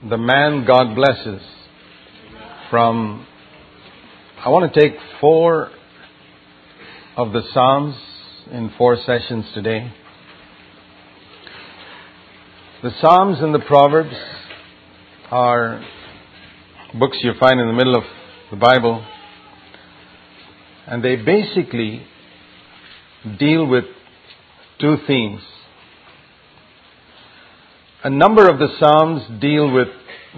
The Man God Blesses from, I want to take four of the Psalms in four sessions today. The Psalms and the Proverbs are books you find in the middle of the Bible, and they basically deal with two themes. A number of the Psalms deal with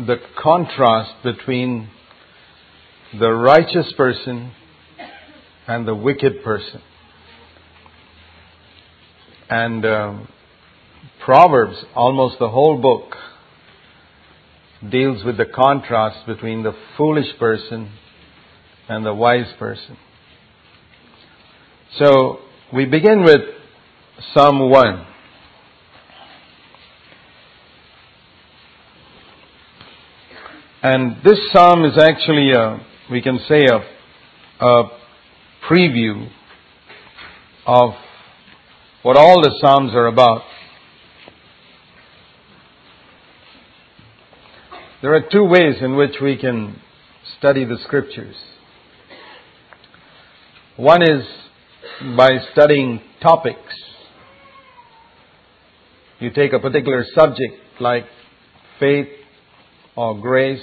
the contrast between the righteous person and the wicked person. And um, Proverbs, almost the whole book, deals with the contrast between the foolish person and the wise person. So we begin with Psalm 1. And this psalm is actually, a, we can say, a, a preview of what all the psalms are about. There are two ways in which we can study the scriptures. One is by studying topics. You take a particular subject like faith or grace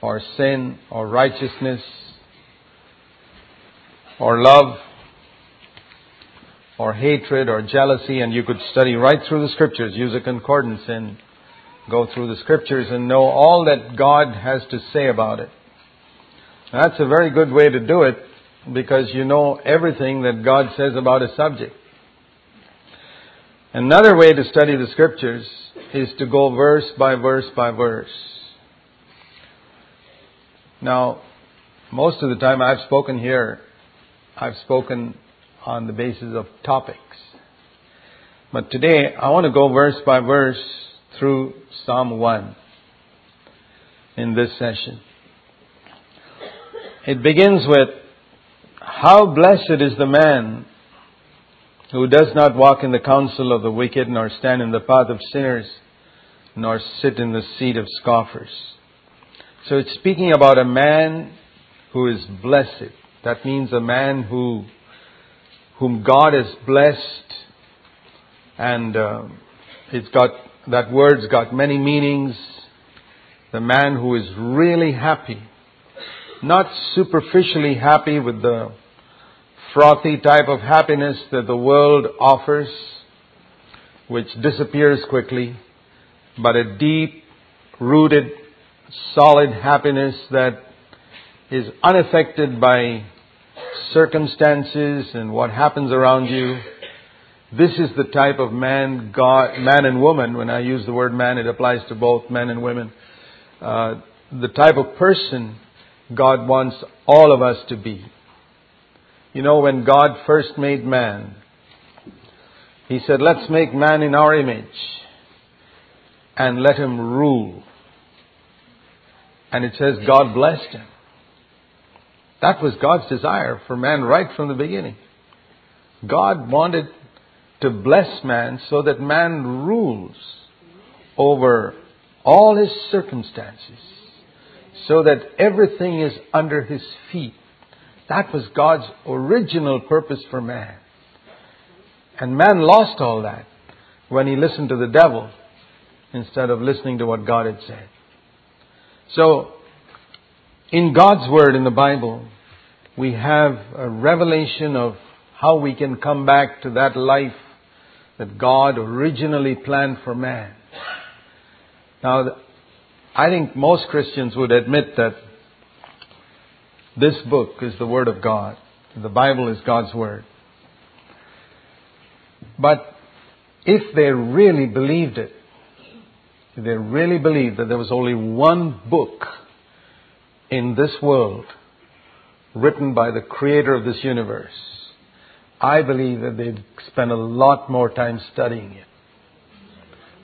or sin or righteousness or love or hatred or jealousy and you could study right through the scriptures, use a concordance and go through the scriptures and know all that God has to say about it. That's a very good way to do it because you know everything that God says about a subject. Another way to study the scriptures is to go verse by verse by verse. Now, most of the time I've spoken here, I've spoken on the basis of topics. But today I want to go verse by verse through Psalm 1 in this session. It begins with, How blessed is the man who does not walk in the counsel of the wicked, nor stand in the path of sinners, nor sit in the seat of scoffers. So it's speaking about a man who is blessed. That means a man who, whom God has blessed, and uh, it's got that word's got many meanings. The man who is really happy, not superficially happy with the frothy type of happiness that the world offers, which disappears quickly, but a deep rooted, solid happiness that is unaffected by circumstances and what happens around you. This is the type of man, God, man and woman. When I use the word man, it applies to both men and women. Uh, the type of person God wants all of us to be. You know, when God first made man, He said, let's make man in our image and let him rule. And it says God blessed him. That was God's desire for man right from the beginning. God wanted to bless man so that man rules over all his circumstances, so that everything is under his feet. That was God's original purpose for man. And man lost all that when he listened to the devil instead of listening to what God had said. So, in God's Word in the Bible, we have a revelation of how we can come back to that life that God originally planned for man. Now, I think most Christians would admit that this book is the Word of God. The Bible is God's Word. But if they really believed it, if they really believed that there was only one book in this world written by the creator of this universe, I believe that they'd spend a lot more time studying it.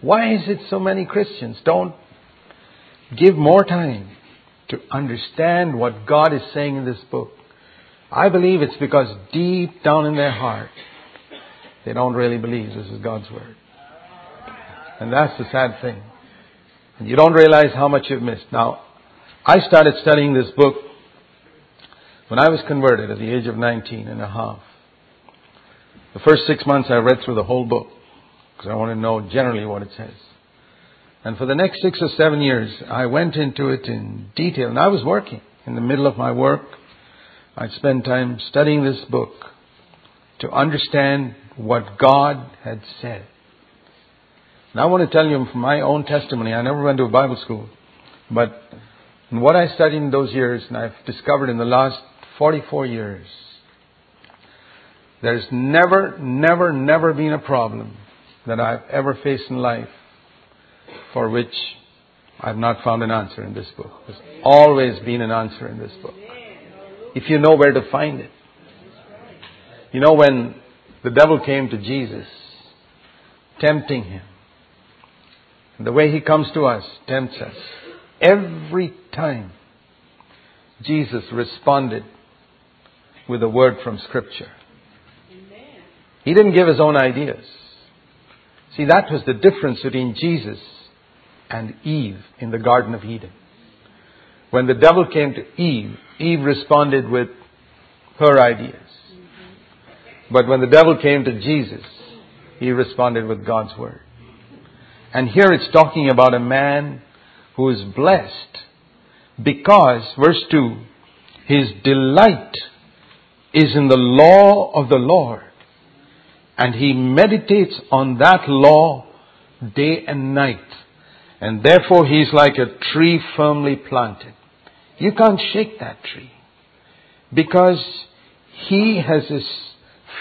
Why is it so many Christians don't give more time to understand what God is saying in this book. I believe it's because deep down in their heart, they don't really believe this is God's Word. And that's the sad thing. And you don't realize how much you've missed. Now, I started studying this book when I was converted at the age of 19 and a half. The first six months I read through the whole book because I want to know generally what it says. And for the next six or seven years, I went into it in detail. And I was working. In the middle of my work, I'd spend time studying this book to understand what God had said. And I want to tell you from my own testimony, I never went to a Bible school, but what I studied in those years, and I've discovered in the last 44 years, there's never, never, never been a problem that I've ever faced in life for which I've not found an answer in this book. There's always been an answer in this book. If you know where to find it. You know, when the devil came to Jesus, tempting him, the way he comes to us tempts us. Every time, Jesus responded with a word from Scripture. He didn't give his own ideas. See, that was the difference between Jesus and Eve in the Garden of Eden. When the devil came to Eve, Eve responded with her ideas. But when the devil came to Jesus, he responded with God's word. And here it's talking about a man who is blessed because, verse 2, his delight is in the law of the Lord. And he meditates on that law day and night. And therefore he's like a tree firmly planted. You can't shake that tree. Because he has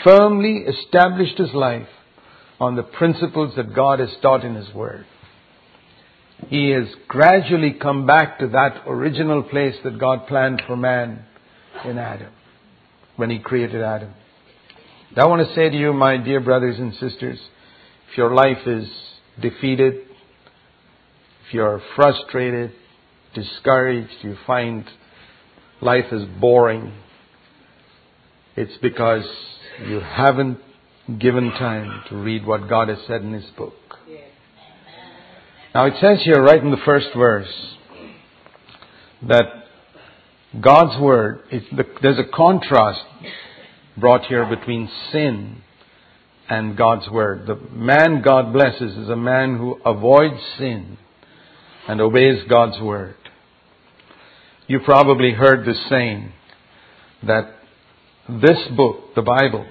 firmly established his life on the principles that God has taught in his word. He has gradually come back to that original place that God planned for man in Adam, when he created Adam. I want to say to you, my dear brothers and sisters, if your life is defeated, if you're frustrated, discouraged, you find life is boring, it's because you haven't given time to read what God has said in His book. Now it says here, right in the first verse, that God's Word, there's a contrast brought here between sin and God's Word. The man God blesses is a man who avoids sin and obeys God's Word. You probably heard this saying that this book, the Bible,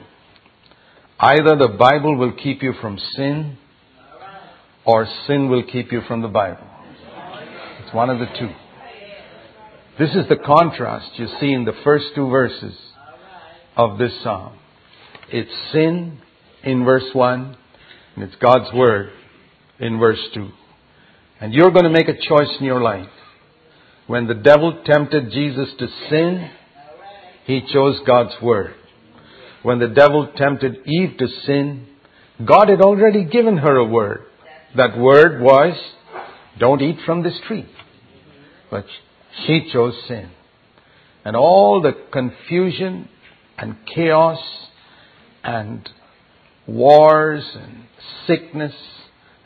either the Bible will keep you from sin or sin will keep you from the Bible. It's one of the two. This is the contrast you see in the first two verses of this psalm. It's sin in verse 1, and it's God's Word in verse 2. And you're going to make a choice in your life. When the devil tempted Jesus to sin, he chose God's Word. When the devil tempted Eve to sin, God had already given her a word. That word was, don't eat from this tree. But she chose sin. And all the confusion and chaos and wars and sickness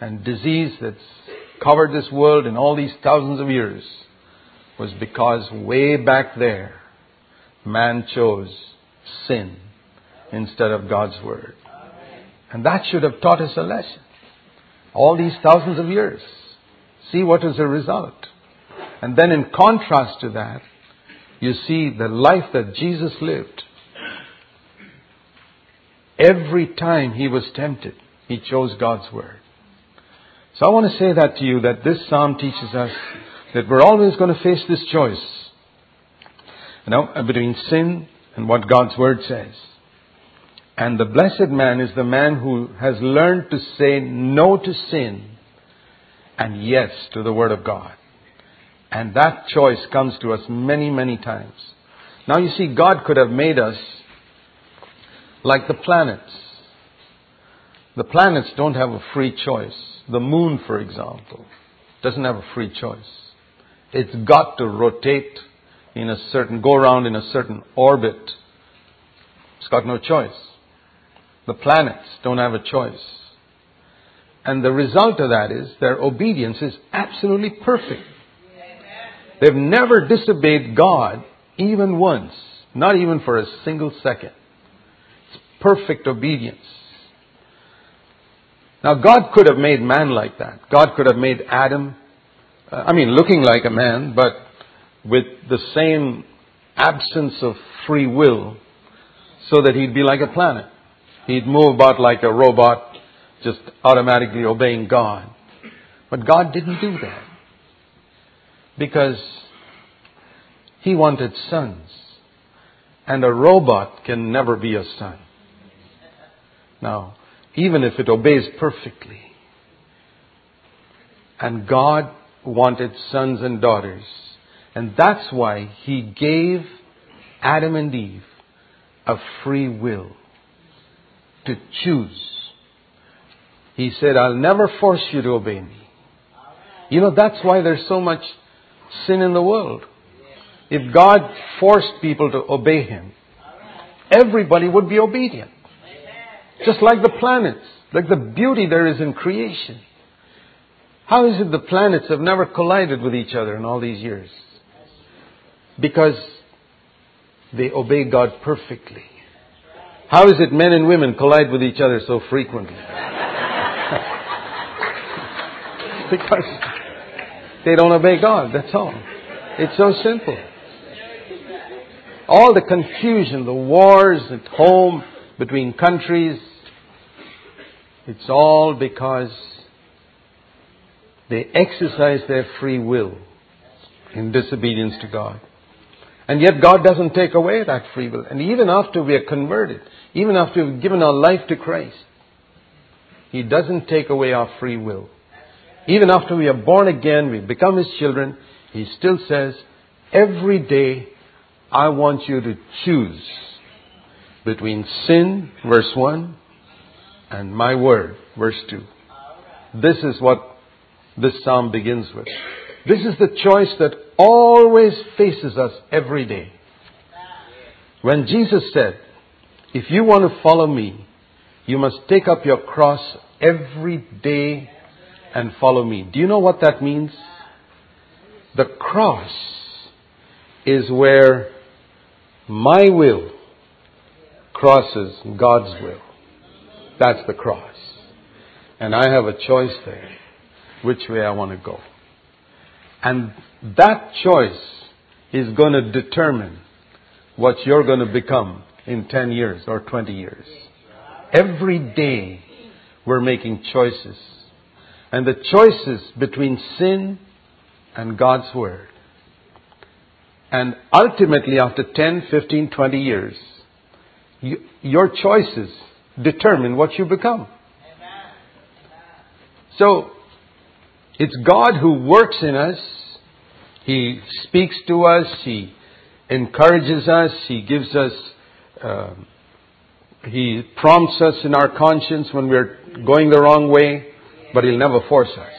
and disease that's covered this world in all these thousands of years was because way back there, man chose sin instead of God's Word. And that should have taught us a lesson. All these thousands of years. See what is the result. And then in contrast to that, you see the life that Jesus lived Every time he was tempted, he chose God's word. So I want to say that to you that this psalm teaches us that we're always going to face this choice. You know, between sin and what God's word says. And the blessed man is the man who has learned to say no to sin and yes to the word of God. And that choice comes to us many, many times. Now you see, God could have made us like the planets. The planets don't have a free choice. The moon, for example, doesn't have a free choice. It's got to rotate in a certain, go around in a certain orbit. It's got no choice. The planets don't have a choice. And the result of that is their obedience is absolutely perfect. They've never disobeyed God even once, not even for a single second. It's perfect obedience. Now, God could have made man like that. God could have made Adam, uh, I mean, looking like a man, but with the same absence of free will, so that he'd be like a planet. He'd move about like a robot, just automatically obeying God. But God didn't do that. Because he wanted sons. And a robot can never be a son. Now, even if it obeys perfectly, and God wanted sons and daughters, and that's why He gave Adam and Eve a free will to choose. He said, I'll never force you to obey me. You know, that's why there's so much sin in the world. If God forced people to obey Him, everybody would be obedient. Just like the planets, like the beauty there is in creation. How is it the planets have never collided with each other in all these years? Because they obey God perfectly. How is it men and women collide with each other so frequently? because they don't obey God, that's all. It's so simple. All the confusion, the wars at home between countries, it's all because they exercise their free will in disobedience to God. And yet God doesn't take away that free will. And even after we are converted, even after we've given our life to Christ, He doesn't take away our free will. Even after we are born again, we become His children, He still says, every day I want you to choose between sin, verse 1, and my word, verse 2. This is what this psalm begins with. This is the choice that always faces us every day. When Jesus said, If you want to follow me, you must take up your cross every day and follow me. Do you know what that means? The cross is where my will crosses God's will. That's the cross. And I have a choice there, which way I want to go. And that choice is going to determine what you're going to become in 10 years or 20 years. Every day we're making choices. And the choices between sin and God's Word. And ultimately, after 10, 15, 20 years, you, your choices determine what you become. So, it's God who works in us. He speaks to us. He encourages us. He gives us, uh, He prompts us in our conscience when we're going the wrong way, but He'll never force us.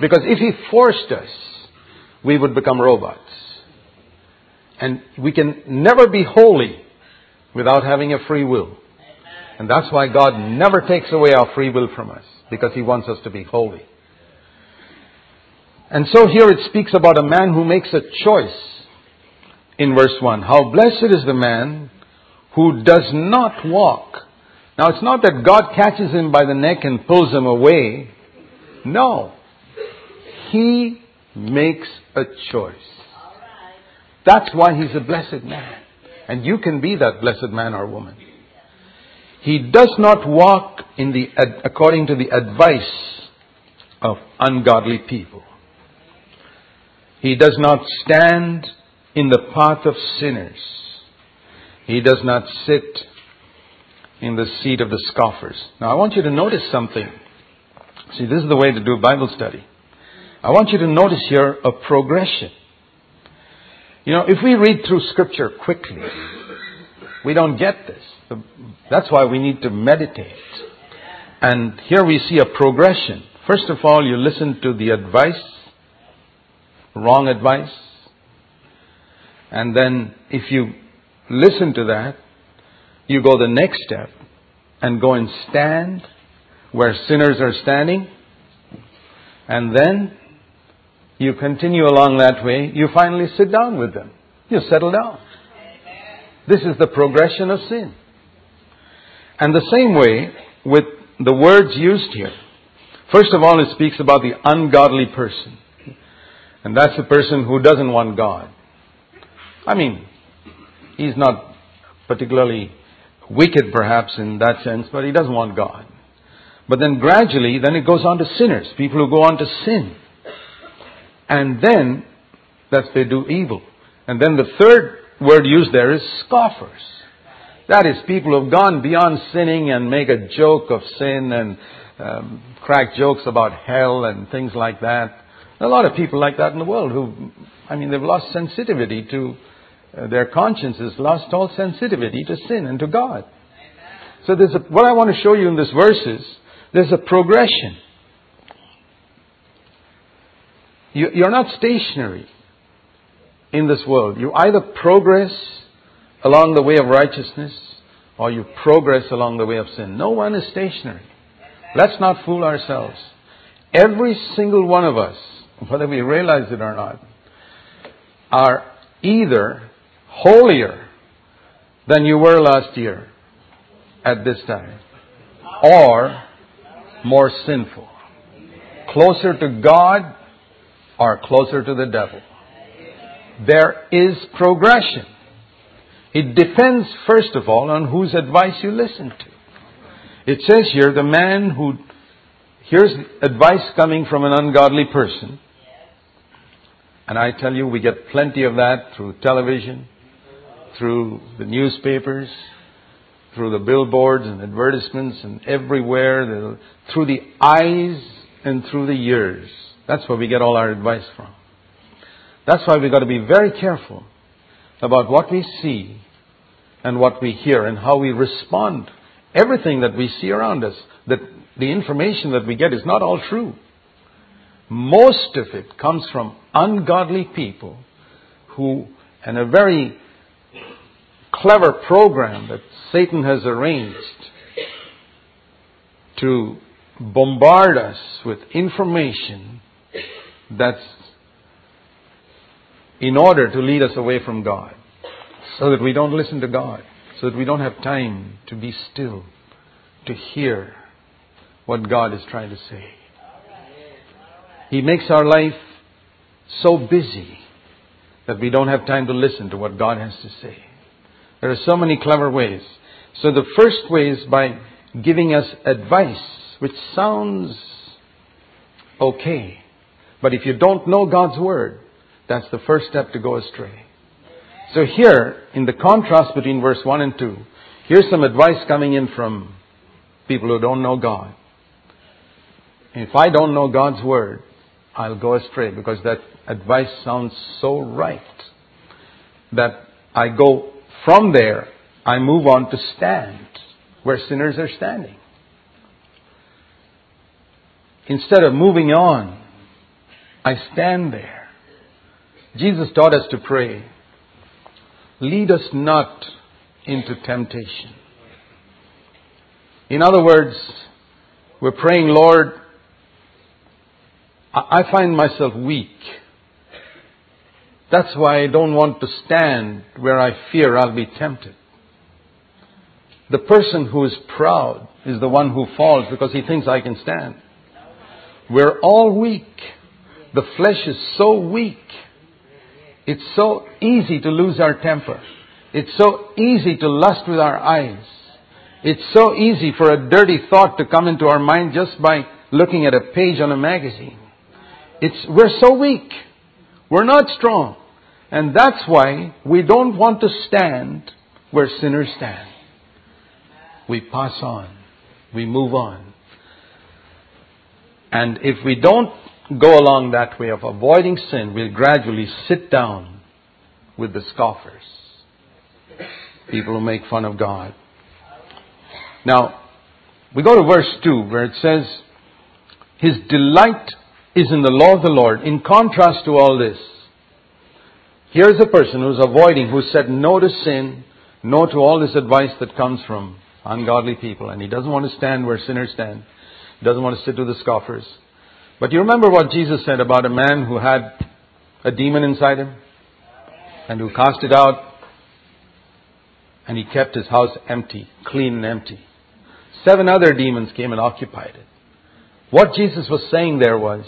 Because if He forced us, we would become robots. And we can never be holy without having a free will. And that's why God never takes away our free will from us, because He wants us to be holy. And so here it speaks about a man who makes a choice in verse 1. How blessed is the man who does not walk. Now it's not that God catches him by the neck and pulls him away. No. He makes a choice. That's why he's a blessed man. And you can be that blessed man or woman. He does not walk in the, according to the advice of ungodly people. He does not stand in the path of sinners. He does not sit in the seat of the scoffers. Now I want you to notice something. See, this is the way to do Bible study. I want you to notice here a progression. You know, if we read through Scripture quickly, we don't get this. That's why we need to meditate. And here we see a progression. First of all, you listen to the advice, wrong advice. And then if you listen to that, you go the next step and go and stand where sinners are standing, and then you continue along that way, you finally sit down with them. You settle down. This is the progression of sin. And the same way with the words used here. First of all, it speaks about the ungodly person. And that's the person who doesn't want God. I mean, he's not particularly wicked perhaps in that sense, but he doesn't want God. But then gradually, then it goes on to sinners, people who go on to sin. And then, that they do evil. And then the third word used there is scoffers. That is, people who have gone beyond sinning and make a joke of sin and um, crack jokes about hell and things like that. A lot of people like that in the world who, I mean, they've lost sensitivity to uh, their consciences, lost all sensitivity to sin and to God. So there's a, what I want to show you in this verse is there's a progression. You, you're not stationary in this world. You either progress along the way of righteousness or you progress along the way of sin. No one is stationary. Let's not fool ourselves. Every single one of us, whether we realize it or not, are either holier than you were last year at this time or more sinful. Closer to God or closer to the devil. There is progression. It depends, first of all, on whose advice you listen to. It says here, the man who hears advice coming from an ungodly person, and I tell you, we get plenty of that through television, through the newspapers, through the billboards and advertisements and everywhere, through the eyes and through the ears. That's where we get all our advice from. That's why we've got to be very careful about what we see and what we hear and how we respond. Everything that we see around us, that the information that we get is not all true. Most of it comes from ungodly people who, in a very clever program that Satan has arranged to bombard us with information that's in order to lead us away from God, so that we don't listen to God, so that we don't have time to be still, to hear what God is trying to say. He makes our life so busy that we don't have time to listen to what God has to say. There are so many clever ways. So the first way is by giving us advice, which sounds okay. But if you don't know God's Word, that's the first step to go astray. So here, in the contrast between verse 1 and 2, here's some advice coming in from people who don't know God. If I don't know God's Word, I'll go astray because that advice sounds so right that I go from there, I move on to stand where sinners are standing. Instead of moving on, I stand there. Jesus taught us to pray, lead us not into temptation. In other words, we're praying, Lord, I find myself weak. That's why I don't want to stand where I fear I'll be tempted. The person who is proud is the one who falls because he thinks I can stand. We're all weak. The flesh is so weak it's so easy to lose our temper. It's so easy to lust with our eyes. It's so easy for a dirty thought to come into our mind just by looking at a page on a magazine. It's, we're so weak. We're not strong. And that's why we don't want to stand where sinners stand. We pass on. We move on. And if we don't go along that way of avoiding sin, we'll gradually sit down with the scoffers, people who make fun of God. Now, we go to verse 2 where it says, His delight is in the law of the Lord. In contrast to all this, here's a person who's avoiding, who said no to sin, no to all this advice that comes from ungodly people, and he doesn't want to stand where sinners stand. he doesn't want to sit with the scoffers. But you remember what Jesus said about a man who had a demon inside him and who cast it out and he kept his house empty, clean and empty. Seven other demons came and occupied it. What Jesus was saying there was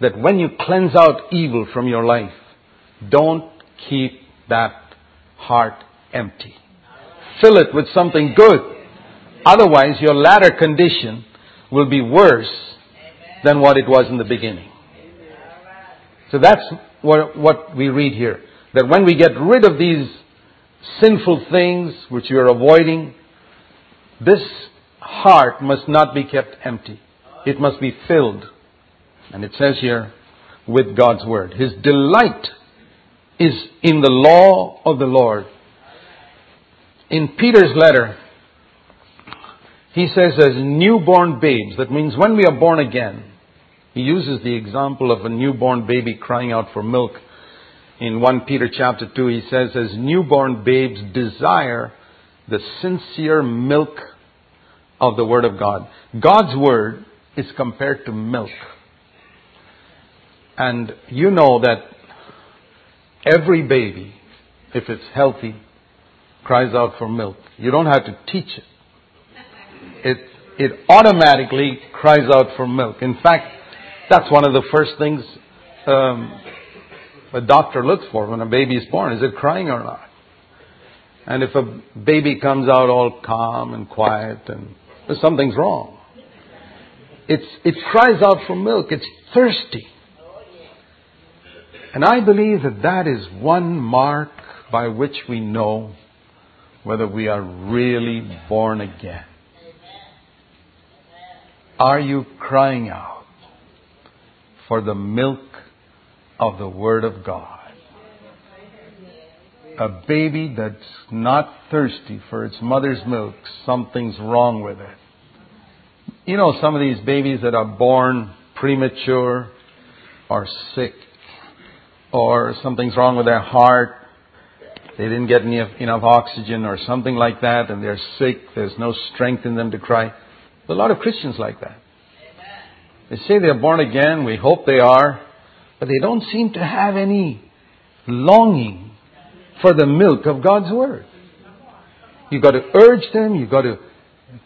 that when you cleanse out evil from your life, don't keep that heart empty. Fill it with something good. Otherwise, your latter condition will be worse than what it was in the beginning. So that's what, what we read here. That when we get rid of these sinful things which we are avoiding, this heart must not be kept empty. It must be filled. And it says here, with God's Word. His delight is in the law of the Lord. In Peter's letter, he says, as newborn babes, that means when we are born again, he uses the example of a newborn baby crying out for milk. In 1 Peter chapter 2, he says, as newborn babes desire the sincere milk of the Word of God. God's Word is compared to milk. And you know that every baby, if it's healthy, cries out for milk. You don't have to teach it. It, it automatically cries out for milk. In fact, that's one of the first things um, a doctor looks for when a baby is born. Is it crying or not? And if a baby comes out all calm and quiet and something's wrong. It's, it cries out for milk. It's thirsty. And I believe that that is one mark by which we know whether we are really born again. Are you crying out for the milk of the Word of God? A baby that's not thirsty for its mother's milk, something's wrong with it. You know, some of these babies that are born premature or sick or something's wrong with their heart. They didn't get enough oxygen or something like that and they're sick. There's no strength in them to cry. A lot of Christians like that. They say they're born again. We hope they are. But they don't seem to have any longing for the milk of God's Word. You've got to urge them. You've got to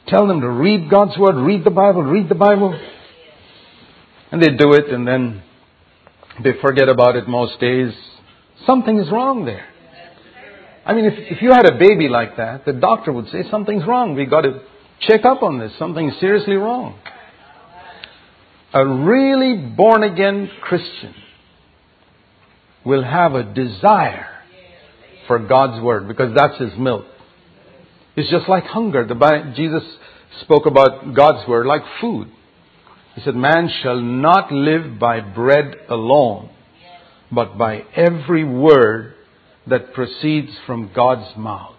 tell them to read God's Word, read the Bible, read the Bible. And they do it and then they forget about it most days. Something is wrong there. I mean, if, if you had a baby like that, the doctor would say, something's wrong. We've got to check up on this. Something's seriously wrong. A really born again Christian will have a desire for God's Word because that's his milk. It's just like hunger. The, Jesus spoke about God's Word like food. He said, Man shall not live by bread alone, but by every word that proceeds from God's mouth.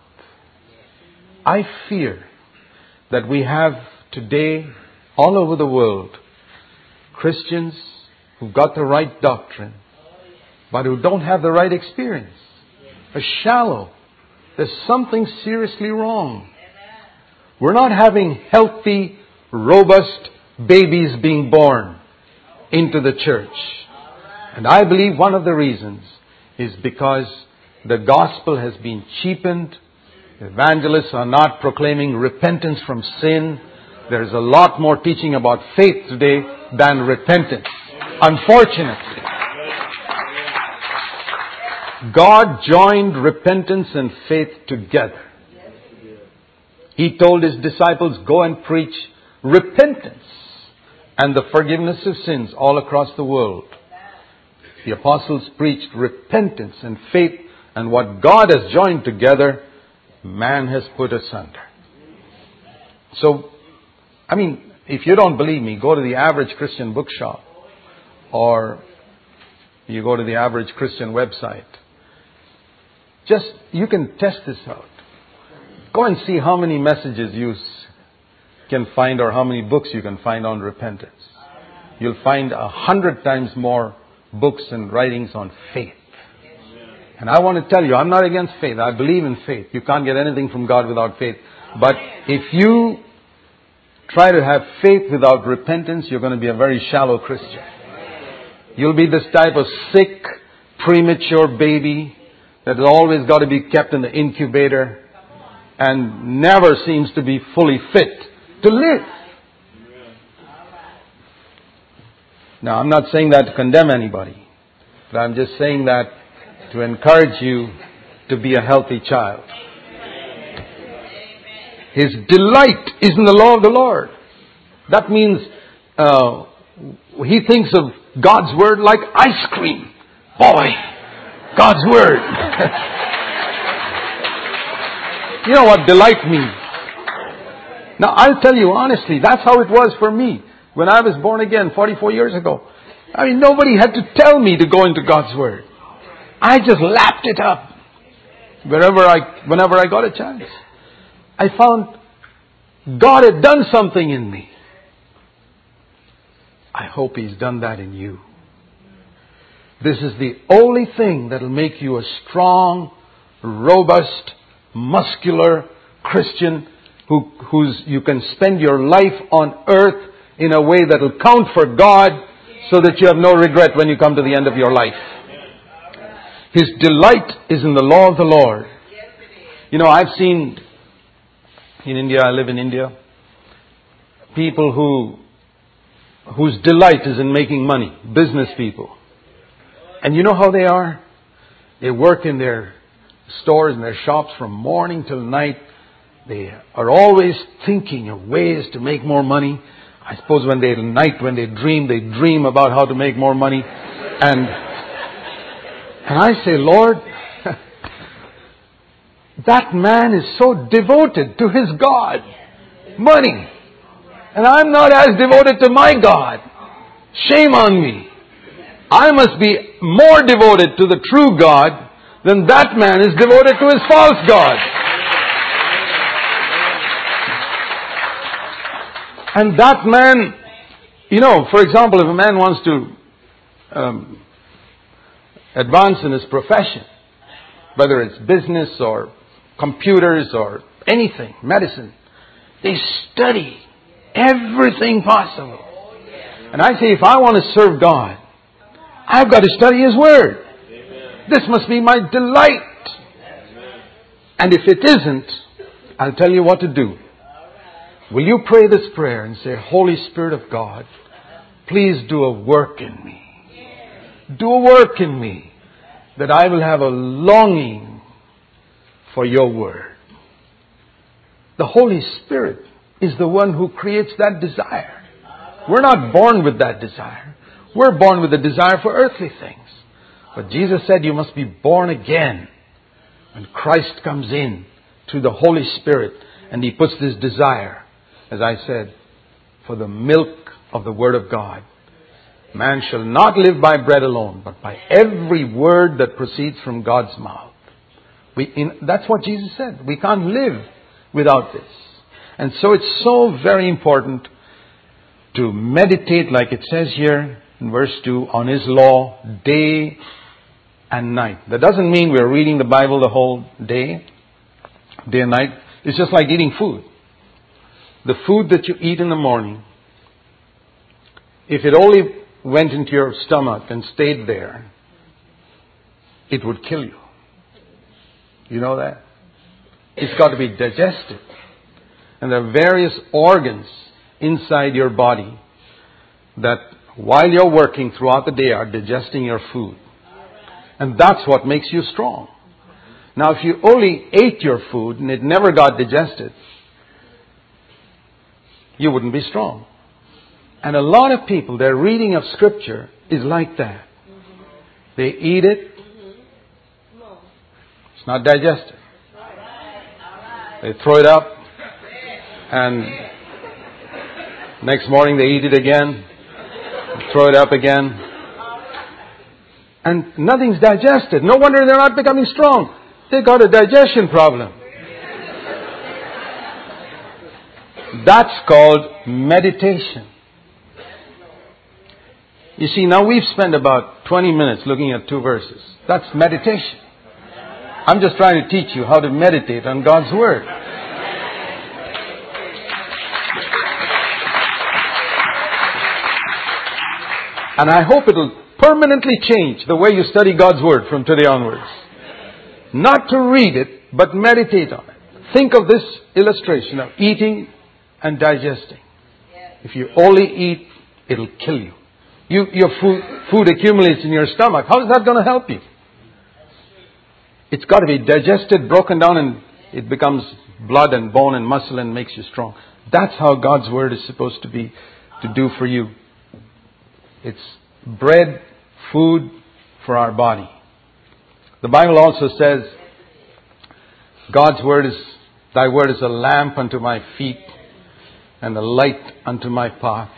I fear that we have today, all over the world, Christians who've got the right doctrine, but who don't have the right experience. Are shallow. There's something seriously wrong. We're not having healthy, robust babies being born into the church. And I believe one of the reasons is because the gospel has been cheapened. Evangelists are not proclaiming repentance from sin. There is a lot more teaching about faith today than repentance. Unfortunately. God joined repentance and faith together. He told his disciples, go and preach repentance and the forgiveness of sins all across the world. The apostles preached repentance and faith, and what God has joined together, man has put asunder. So, I mean, if you don't believe me, go to the average Christian bookshop, or you go to the average Christian website. Just, you can test this out. Go and see how many messages you can find or how many books you can find on repentance. You'll find a hundred times more books and writings on faith. And I want to tell you, I'm not against faith. I believe in faith. You can't get anything from God without faith. But if you try to have faith without repentance, you're going to be a very shallow Christian. You'll be this type of sick, premature baby that has always got to be kept in the incubator and never seems to be fully fit to live. Now, I'm not saying that to condemn anybody, but I'm just saying that to encourage you to be a healthy child. His delight is in the law of the Lord. That means uh, he thinks of God's word like ice cream. Boy, God's word. you know what delight means. Now I'll tell you honestly, that's how it was for me when I was born again 44 years ago. I mean, nobody had to tell me to go into God's Word. I just lapped it up wherever I, whenever I got a chance. I found God had done something in me. I hope He's done that in you. This is the only thing that'll make you a strong, robust, muscular Christian who, who's, you can spend your life on earth in a way that will count for God so that you have no regret when you come to the end of your life. His delight is in the law of the Lord. You know, I've seen in India, I live in India, people who, whose delight is in making money, business people. And you know how they are? They work in their stores and their shops from morning till night. They are always thinking of ways to make more money. I suppose when they at night when they dream, they dream about how to make more money. And and I say, Lord, that man is so devoted to his God, money. And I'm not as devoted to my God. Shame on me. I must be more devoted to the true God than that man is devoted to his false God. And that man, you know, for example, if a man wants to um, advance in his profession, whether it's business or computers or anything, medicine, they study everything possible. And I say, if I want to serve God, I've got to study His Word. This must be my delight. And if it isn't, I'll tell you what to do. Will you pray this prayer and say, Holy Spirit of God, please do a work in me. Do a work in me that I will have a longing for your word. The Holy Spirit is the one who creates that desire. We're not born with that desire. We're born with a desire for earthly things. But Jesus said you must be born again when Christ comes in through the Holy Spirit and He puts this desire as I said, for the milk of the Word of God. Man shall not live by bread alone, but by every word that proceeds from God's mouth. We, in, that's what Jesus said. We can't live without this. And so it's so very important to meditate, like it says here in verse 2, on His law day and night. That doesn't mean we're reading the Bible the whole day, day and night. It's just like eating food the food that you eat in the morning, if it only went into your stomach and stayed there, it would kill you. You know that? It's got to be digested. And there are various organs inside your body that while you're working throughout the day are digesting your food. And that's what makes you strong. Now if you only ate your food and it never got digested, you wouldn't be strong. And a lot of people, their reading of Scripture is like that. They eat it, not digested. They throw it up, and next morning they eat it again, throw it up again, and nothing's digested. No wonder they're not becoming strong. They got a digestion problem. That's called meditation. You see, now we've spent about 20 minutes looking at two verses. That's meditation. I'm just trying to teach you how to meditate on God's Word. And I hope it'll permanently change the way you study God's Word from today onwards. Not to read it, but meditate on it. Think of this illustration of eating and digesting. If you only eat, it'll kill you. you your food, food accumulates in your stomach. How is that going to help you? It's got to be digested, broken down, and it becomes blood and bone and muscle and makes you strong. That's how God's Word is supposed to be, to do for you. It's bread, food for our body. The Bible also says, God's Word is, Thy Word is a lamp unto my feet and a light unto my path.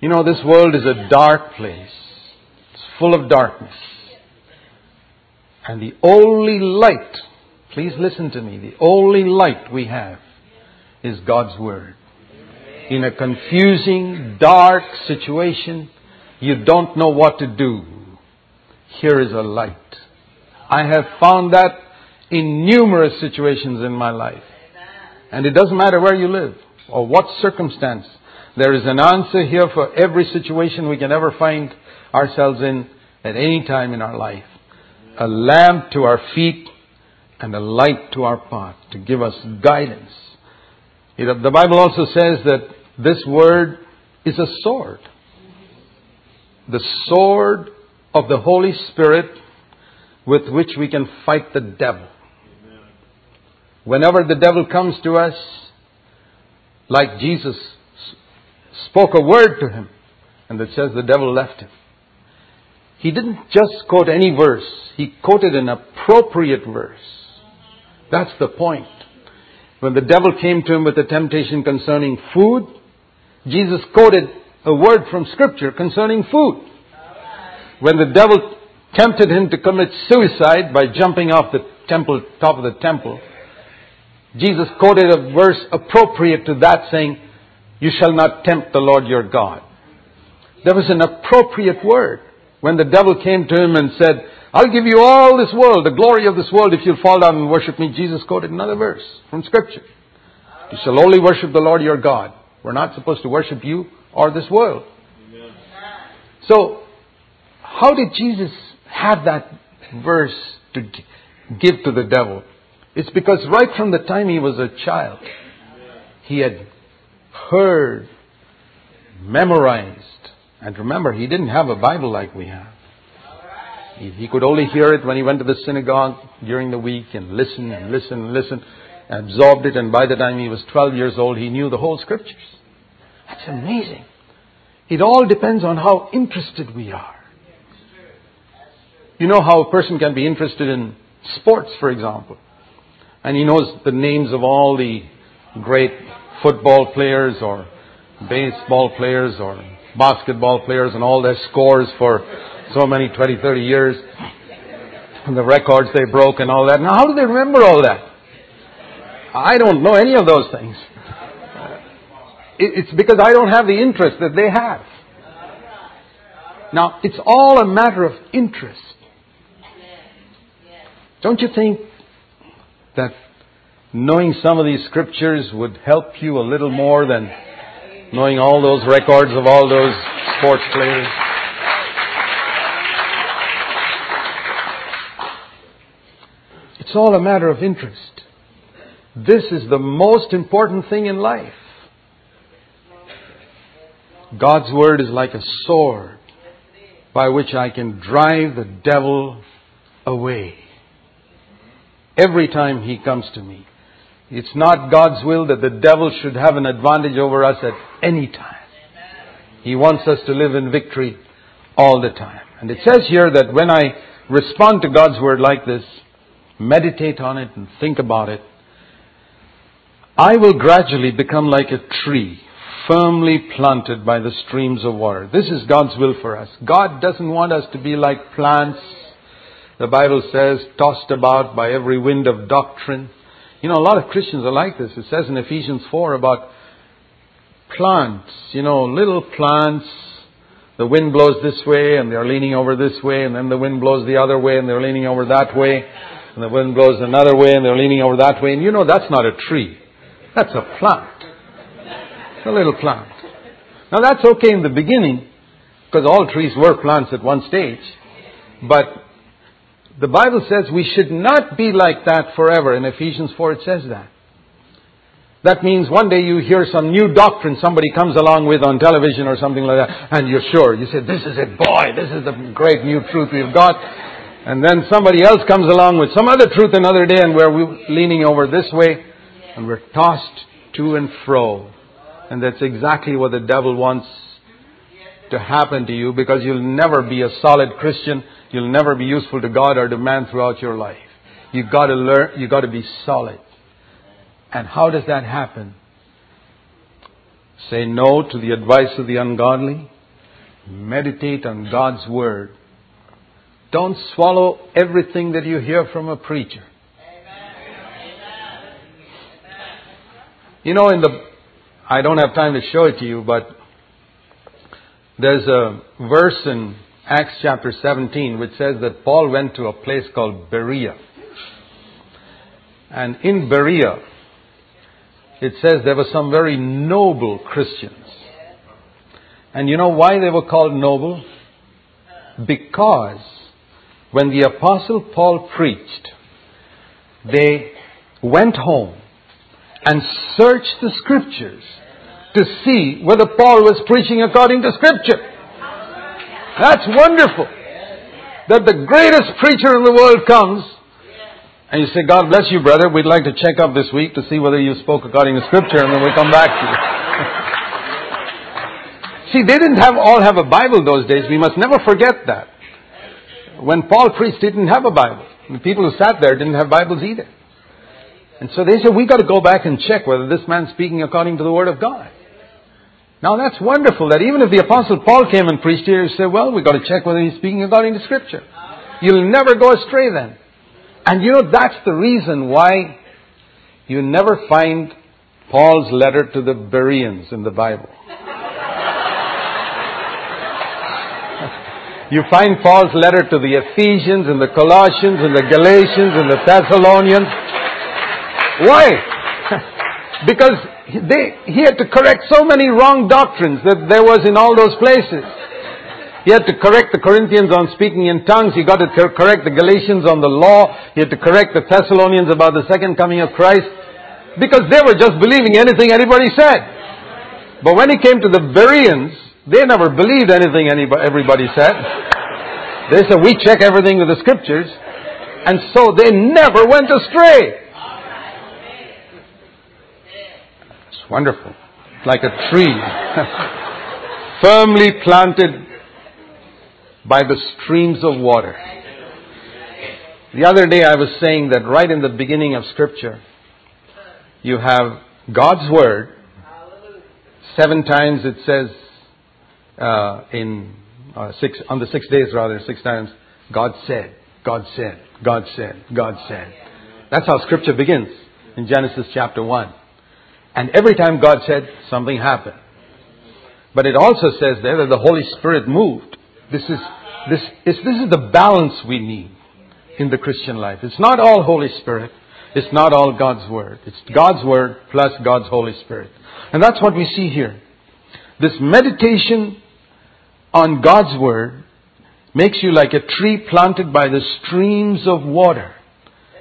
You know, this world is a dark place. It's full of darkness. And the only light, please listen to me, the only light we have is God's Word. In a confusing, dark situation, you don't know what to do. Here is a light. I have found that in numerous situations in my life. And it doesn't matter where you live or what circumstance. There is an answer here for every situation we can ever find ourselves in at any time in our life. A lamp to our feet and a light to our path to give us guidance. The Bible also says that this word is a sword. The sword of the Holy Spirit with which we can fight the devil. Whenever the devil comes to us, like Jesus spoke a word to him, and it says the devil left him. He didn't just quote any verse, he quoted an appropriate verse. That's the point. When the devil came to him with a temptation concerning food, Jesus quoted a word from Scripture concerning food. When the devil tempted him to commit suicide by jumping off the temple, top of the temple, Jesus quoted a verse appropriate to that saying, You shall not tempt the Lord your God. There was an appropriate word when the devil came to him and said, I'll give you all this world, the glory of this world, if you'll fall down and worship me. Jesus quoted another verse from Scripture. You shall only worship the Lord your God. We're not supposed to worship you or this world. So, how did Jesus have that verse to give to the devil? It's because right from the time he was a child, he had heard, memorized, and remember, he didn't have a Bible like we have. He could only hear it when he went to the synagogue during the week and listen and listen and listen, absorbed it, and by the time he was 12 years old, he knew the whole scriptures. That's amazing. It all depends on how interested we are. You know how a person can be interested in sports, for example and he knows the names of all the great football players or baseball players or basketball players and all their scores for so many 20, 30 years and the records they broke and all that. Now, how do they remember all that? I don't know any of those things. It's because I don't have the interest that they have. Now, it's all a matter of interest. Don't you think that knowing some of these scriptures would help you a little more than knowing all those records of all those sports players. It's all a matter of interest. This is the most important thing in life. God's Word is like a sword by which I can drive the devil away every time he comes to me. It's not God's will that the devil should have an advantage over us at any time. He wants us to live in victory all the time. And it says here that when I respond to God's word like this, meditate on it and think about it, I will gradually become like a tree firmly planted by the streams of water. This is God's will for us. God doesn't want us to be like plants the Bible says, tossed about by every wind of doctrine. You know, a lot of Christians are like this. It says in Ephesians 4 about plants, you know, little plants. The wind blows this way and they're leaning over this way, and then the wind blows the other way and they're leaning over that way, and the wind blows another way and they're leaning over that way. And you know, that's not a tree. That's a plant. It's a little plant. Now that's okay in the beginning, because all trees were plants at one stage. But the Bible says we should not be like that forever. In Ephesians 4 it says that. That means one day you hear some new doctrine somebody comes along with on television or something like that, and you're sure. You say, this is it, boy, this is the great new truth we've got. And then somebody else comes along with some other truth another day, and we're leaning over this way, and we're tossed to and fro. And that's exactly what the devil wants to happen to you because you'll never be a solid Christian. You'll never be useful to God or to man throughout your life. You've got to learn, you've got to be solid. And how does that happen? Say no to the advice of the ungodly. Meditate on God's Word. Don't swallow everything that you hear from a preacher. You know, in the, I don't have time to show it to you, but there's a verse in Acts chapter 17 which says that Paul went to a place called Berea. And in Berea, it says there were some very noble Christians. And you know why they were called noble? Because when the apostle Paul preached, they went home and searched the scriptures to see whether Paul was preaching according to scripture. That's wonderful. That the greatest preacher in the world comes and you say, God bless you, brother. We'd like to check up this week to see whether you spoke according to Scripture, and then we'll come back to you. see, they didn't have all have a Bible those days. We must never forget that. When Paul preached, he didn't have a Bible. The people who sat there didn't have Bibles either. And so they said, we've got to go back and check whether this man's speaking according to the Word of God. Now that's wonderful that even if the Apostle Paul came and preached here, you say, well, we've got to check whether he's speaking according to Scripture. You'll never go astray then. And you know, that's the reason why you never find Paul's letter to the Bereans in the Bible. you find Paul's letter to the Ephesians and the Colossians and the Galatians and the Thessalonians. Why? because they, he had to correct so many wrong doctrines that there was in all those places. He had to correct the Corinthians on speaking in tongues. He got to correct the Galatians on the law. He had to correct the Thessalonians about the second coming of Christ. Because they were just believing anything anybody said. But when he came to the Bereans, they never believed anything everybody said. They said, we check everything with the scriptures. And so they never went astray. It's wonderful. Like a tree. Firmly planted by the streams of water. The other day I was saying that right in the beginning of Scripture, you have God's Word. Seven times it says uh, in uh, six on the six days rather six times God said, God said, God said, God said. That's how Scripture begins in Genesis chapter one. And every time God said, something happened. But it also says there that the Holy Spirit moved. This is this is, this is the balance we need in the Christian life. It's not all Holy Spirit. It's not all God's Word. It's God's Word plus God's Holy Spirit. And that's what we see here. This meditation on God's Word makes you like a tree planted by the streams of water.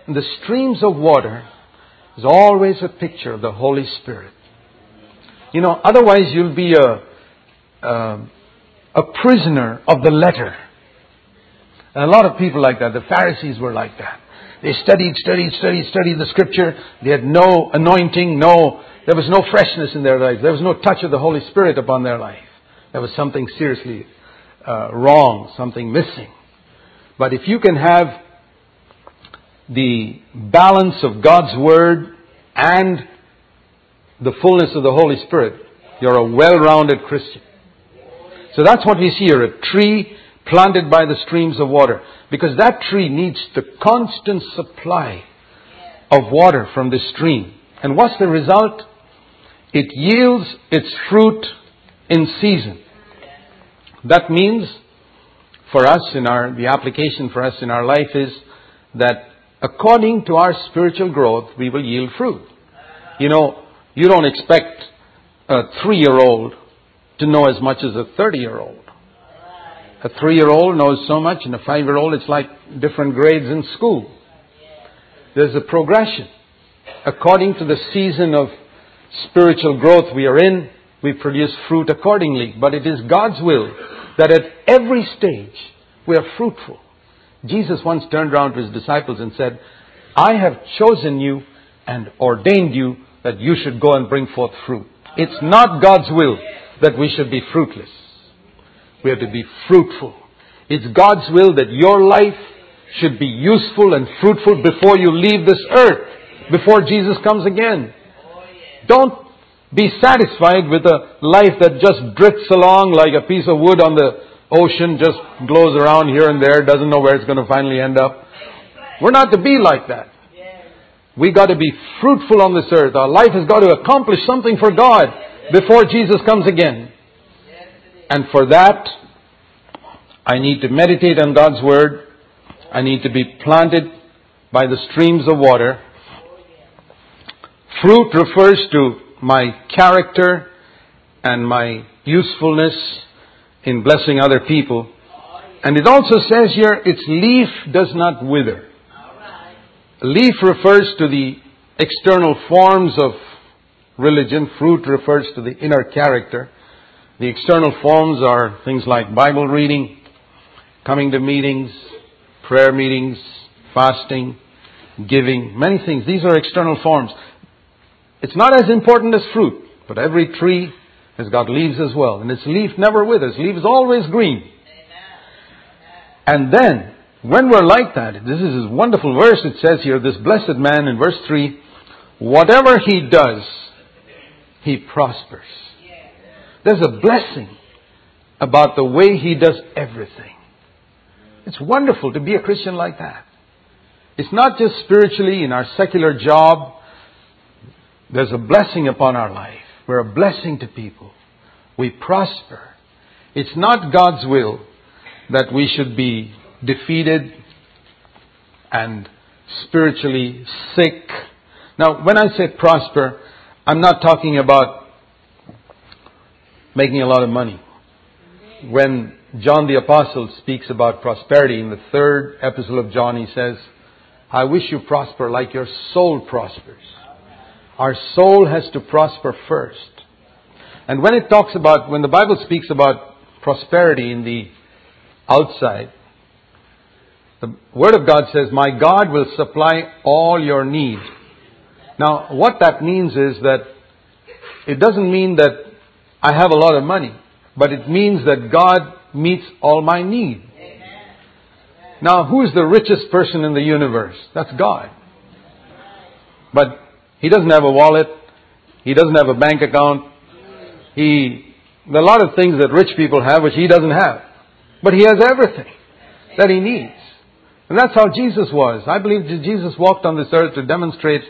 And the streams of water is always a picture of the Holy Spirit. You know, otherwise you'll be a, a, a prisoner of the letter. And a lot of people like that. The Pharisees were like that. They studied, studied, studied, studied the scripture. They had no anointing, no, there was no freshness in their life. There was no touch of the Holy Spirit upon their life. There was something seriously uh, wrong, something missing. But if you can have the balance of God's Word and the fullness of the Holy Spirit, you're a well-rounded Christian. So that's what we see here, a tree planted by the streams of water. Because that tree needs the constant supply of water from the stream. And what's the result? It yields its fruit in season. That means for us in our, the application for us in our life is that according to our spiritual growth, we will yield fruit. You know, you don't expect a three year old to know as much as a 30 year old. A three year old knows so much, and a five year old, it's like different grades in school. There's a progression. According to the season of spiritual growth we are in, we produce fruit accordingly. But it is God's will that at every stage we are fruitful. Jesus once turned around to his disciples and said, I have chosen you and ordained you that you should go and bring forth fruit. It's not God's will that we should be fruitless. We have to be fruitful. It's God's will that your life should be useful and fruitful before you leave this earth, before Jesus comes again. Don't be satisfied with a life that just drifts along like a piece of wood on the ocean, just glows around here and there, doesn't know where it's going to finally end up. We're not to be like that. We got to be fruitful on this earth. Our life has got to accomplish something for God before Jesus comes again. And for that, I need to meditate on God's Word. I need to be planted by the streams of water. Fruit refers to my character and my usefulness in blessing other people. And it also says here, its leaf does not wither. Leaf refers to the external forms of religion. Fruit refers to the inner character. The external forms are things like Bible reading, coming to meetings, prayer meetings, fasting, giving, many things. These are external forms. It's not as important as fruit, but every tree has got leaves as well, and its leaf never withers. Leaf is always green. And then, when we're like that, this is this wonderful verse it says here, this blessed man in verse 3, whatever he does, he prospers. There's a blessing about the way he does everything. It's wonderful to be a Christian like that. It's not just spiritually in our secular job there's a blessing upon our life. We're a blessing to people. We prosper. It's not God's will that we should be defeated and spiritually sick. Now, when I say prosper, I'm not talking about making a lot of money. When John the Apostle speaks about prosperity in the third epistle of John, he says, I wish you prosper like your soul prospers. Our soul has to prosper first. And when it talks about, when the Bible speaks about prosperity in the outside, the Word of God says, My God will supply all your need. Now, what that means is that it doesn't mean that I have a lot of money, but it means that God meets all my need. Now, who is the richest person in the universe? That's God. But he doesn't have a wallet. He doesn't have a bank account. He, there are a lot of things that rich people have which he doesn't have. But he has everything that he needs. And that's how Jesus was. I believe Jesus walked on this earth to demonstrate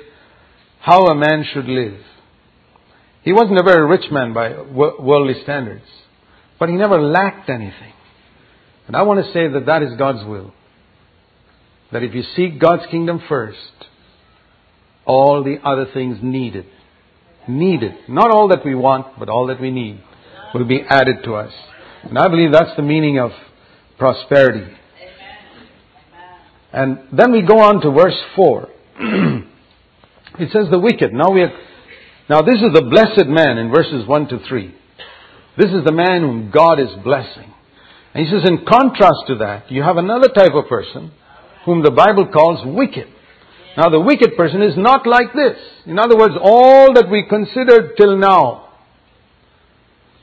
how a man should live. He wasn't a very rich man by worldly standards, but he never lacked anything. And I want to say that that is God's will. That if you seek God's kingdom first, all the other things needed. Needed. Not all that we want, but all that we need will be added to us. And I believe that's the meaning of prosperity. And then we go on to verse 4. it says the wicked. Now we have, now this is the blessed man in verses 1 to 3. This is the man whom God is blessing. And he says in contrast to that, you have another type of person whom the Bible calls wicked. Now the wicked person is not like this. In other words, all that we considered till now,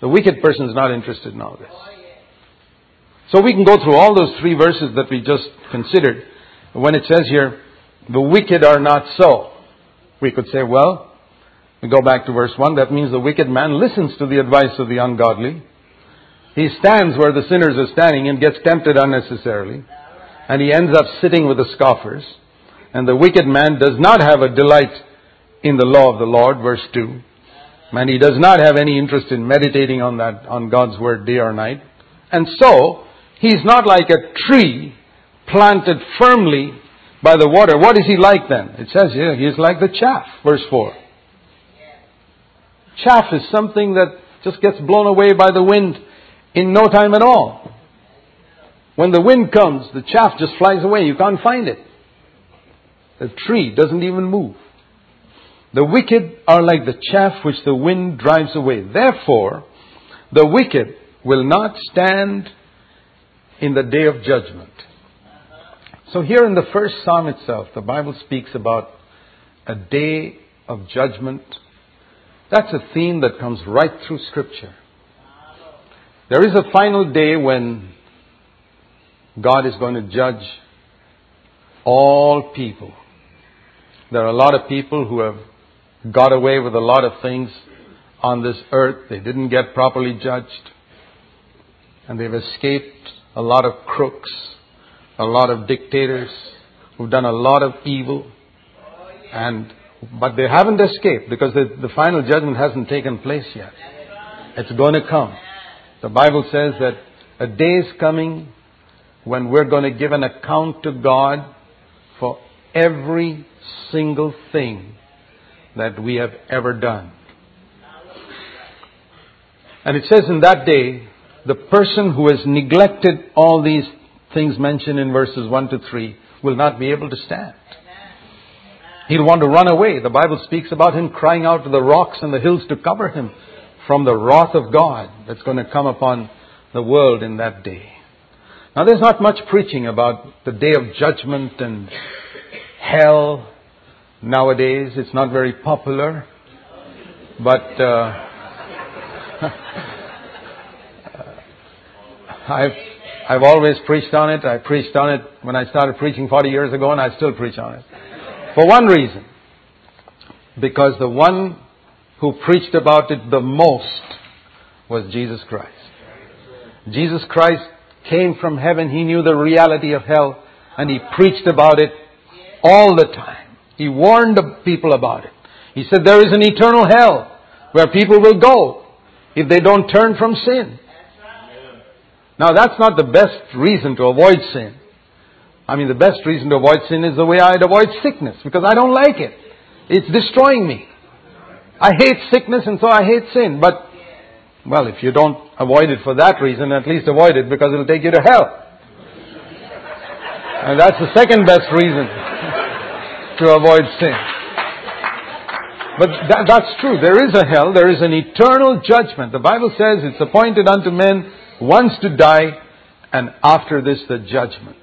the wicked person is not interested in all this. So we can go through all those three verses that we just considered. When it says here, the wicked are not so, we could say, well, we go back to verse 1, that means the wicked man listens to the advice of the ungodly. He stands where the sinners are standing and gets tempted unnecessarily. And he ends up sitting with the scoffers. And the wicked man does not have a delight in the law of the Lord, verse 2. And he does not have any interest in meditating on that, on God's word day or night. And so, he's not like a tree planted firmly by the water. What is he like then? It says here, he is like the chaff, verse 4. Chaff is something that just gets blown away by the wind in no time at all. When the wind comes, the chaff just flies away. You can't find it. The tree doesn't even move. The wicked are like the chaff which the wind drives away. Therefore, the wicked will not stand in the day of judgment. So here in the first psalm itself, the Bible speaks about a day of judgment. That's a theme that comes right through scripture. There is a final day when God is going to judge all people. There are a lot of people who have got away with a lot of things on this earth. They didn't get properly judged. And they've escaped a lot of crooks, a lot of dictators who've done a lot of evil. And, but they haven't escaped because the, the final judgment hasn't taken place yet. It's going to come. The Bible says that a day is coming when we're going to give an account to God for every single thing that we have ever done. And it says in that day, the person who has neglected all these things mentioned in verses 1 to 3 will not be able to stand. He'll want to run away. The Bible speaks about him crying out to the rocks and the hills to cover him from the wrath of God that's going to come upon the world in that day. Now, there's not much preaching about the day of judgment and hell nowadays. It's not very popular. But uh, I've, I've always preached on it. I preached on it when I started preaching 40 years ago, and I still preach on it. For one reason because the one who preached about it the most was Jesus Christ. Jesus Christ came from heaven. He knew the reality of hell, and he preached about it all the time. He warned the people about it. He said there is an eternal hell where people will go if they don't turn from sin. Now that's not the best reason to avoid sin. I mean, the best reason to avoid sin is the way I'd avoid sickness, because I don't like it. It's destroying me. I hate sickness and so I hate sin. But, well, if you don't avoid it for that reason, at least avoid it because it'll take you to hell. And that's the second best reason to avoid sin. But that, that's true. There is a hell. There is an eternal judgment. The Bible says it's appointed unto men once to die, and after this the judgment.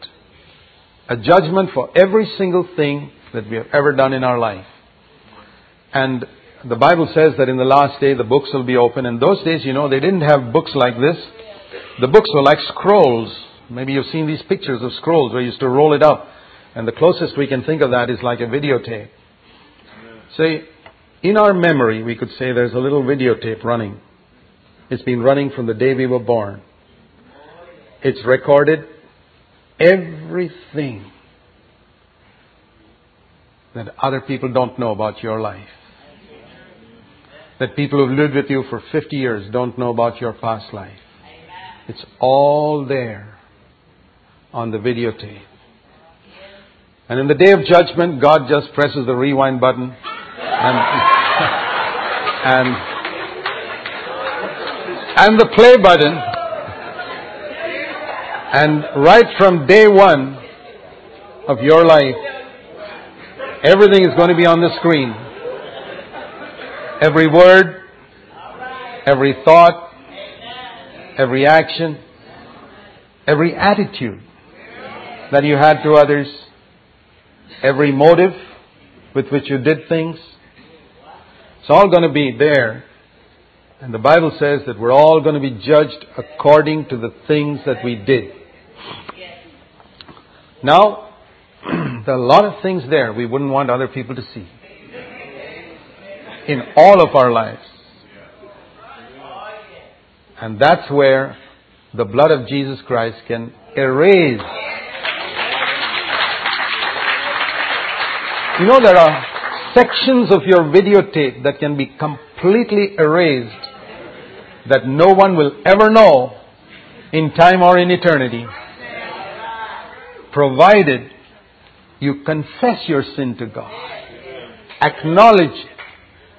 A judgment for every single thing that we have ever done in our life. And the Bible says that in the last day the books will be open. In those days, you know, they didn't have books like this. The books were like scrolls. Maybe you've seen these pictures of scrolls where you used to roll it up. And the closest we can think of that is like a videotape. Say, in our memory, we could say there's a little videotape running. It's been running from the day we were born. It's recorded everything that other people don't know about your life. That people who've lived with you for 50 years don't know about your past life. It's all there on the videotape. And in the day of judgment, God just presses the rewind button and, and, and the play button. And right from day one of your life, everything is going to be on the screen. Every word, every thought, every action, every attitude that you had to others, every motive with which you did things. It's all going to be there. And the Bible says that we're all going to be judged according to the things that we did. Now, there are a lot of things there we wouldn't want other people to see. In all of our lives. And that's where the blood of Jesus Christ can erase. You know, there are sections of your videotape that can be completely erased that no one will ever know in time or in eternity, provided you confess your sin to God, acknowledge it,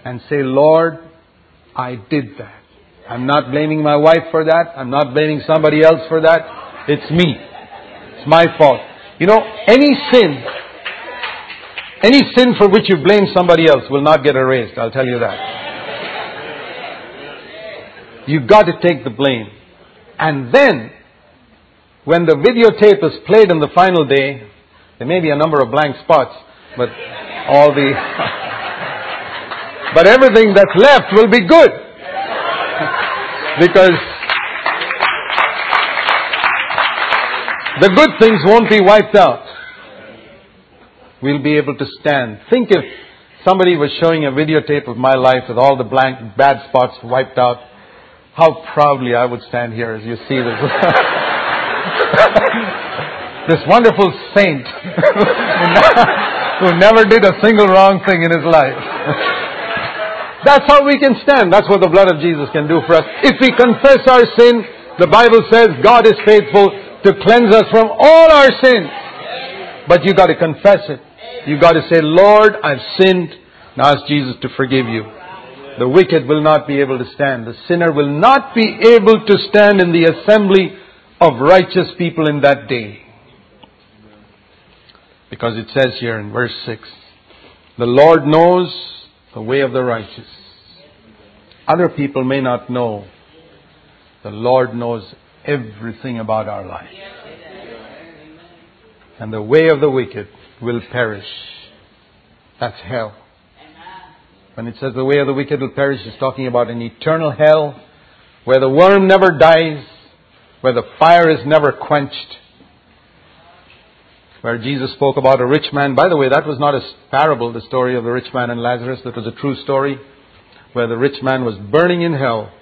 and say, Lord, I did that. I'm not blaming my wife for that. I'm not blaming somebody else for that. It's me. It's my fault. You know, any sin, any sin for which you blame somebody else will not get erased. I'll tell you that. You've got to take the blame. And then, when the videotape is played on the final day, there may be a number of blank spots, but all the, but everything that's left will be good. because the good things won't be wiped out. We'll be able to stand. Think if somebody was showing a videotape of my life with all the blank, bad spots wiped out, how proudly I would stand here as you see this. this wonderful saint who never did a single wrong thing in his life. That's how we can stand. That's what the blood of Jesus can do for us. If we confess our sin, the Bible says God is faithful to cleanse us from all our sins. But you got to confess it. You got to say, Lord, I've sinned. Now ask Jesus to forgive you. The wicked will not be able to stand. The sinner will not be able to stand in the assembly of righteous people in that day. Because it says here in verse 6, the Lord knows the way of the righteous. Other people may not know. The Lord knows everything about our life. And the way of the wicked will perish. That's hell. When it says the way of the wicked will perish, it's talking about an eternal hell where the worm never dies, where the fire is never quenched, where Jesus spoke about a rich man. By the way, that was not a parable, the story of the rich man and Lazarus. That was a true story where the rich man was burning in hell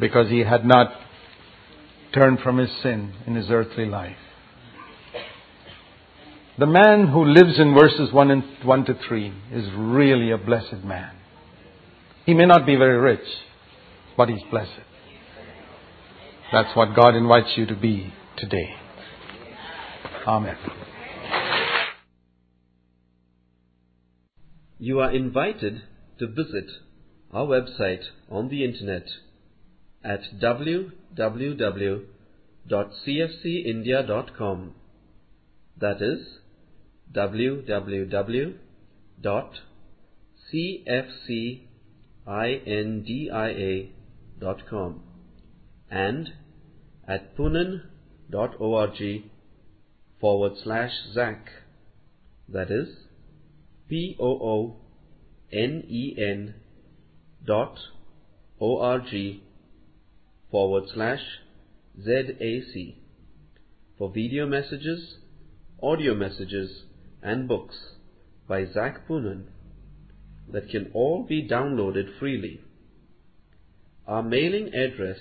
because he had not turned from his sin in his earthly life. The man who lives in verses 1, and 1 to 3 is really a blessed man. He may not be very rich, but he's blessed. That's what God invites you to be today. Amen. You are invited to visit our website on the internet at www.cfcindia.com. That is www.cfcindia.com and at poonen.org forward slash Zac. That is P O O N E N dot O R G forward slash Z A C for video messages audio messages, and books by Zac Poonen that can all be downloaded freely. Our mailing address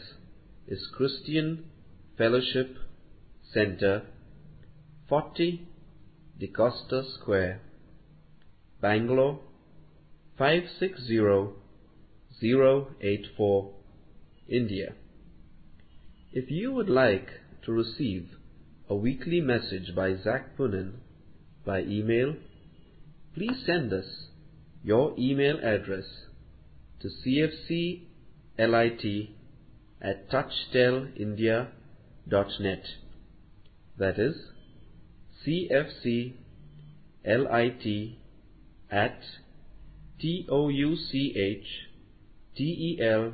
is Christian Fellowship Center, 40 DaCosta Square, Bangalore 560084, India. If you would like to receive a weekly message by Zac Poonen by email, please send us your email address to cfclit at touchtelindia.net. That is cfclit at t o u c h t e l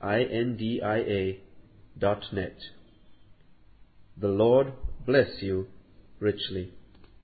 i n d i a dot net. The Lord bless you richly.